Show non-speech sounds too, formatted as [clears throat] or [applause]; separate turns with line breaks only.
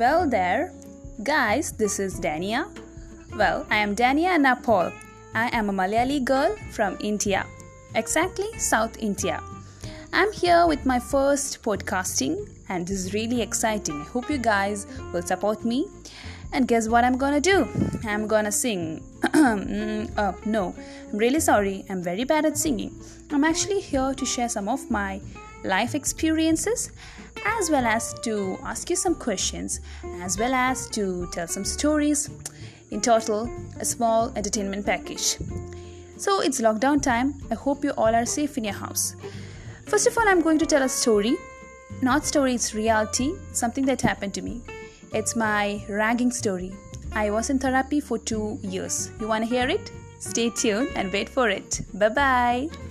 Well, there, guys, this is Dania. Well, I am Dania Napol. I am a Malayali girl from India, exactly South India. I'm here with my first podcasting, and this is really exciting. I hope you guys will support me. And guess what I'm gonna do? I'm gonna sing. [clears throat] Mm, uh, no, I'm really sorry. I'm very bad at singing. I'm actually here to share some of my life experiences as well as to ask you some questions as well as to tell some stories. In total a small entertainment package. So it's lockdown time. I hope you all are safe in your house. First of all i'm going to tell a story. Not story it's reality something that happened to me. It's my ragging story. I was in therapy for 2 years. You want to hear it? Stay tuned and wait for it. Bye bye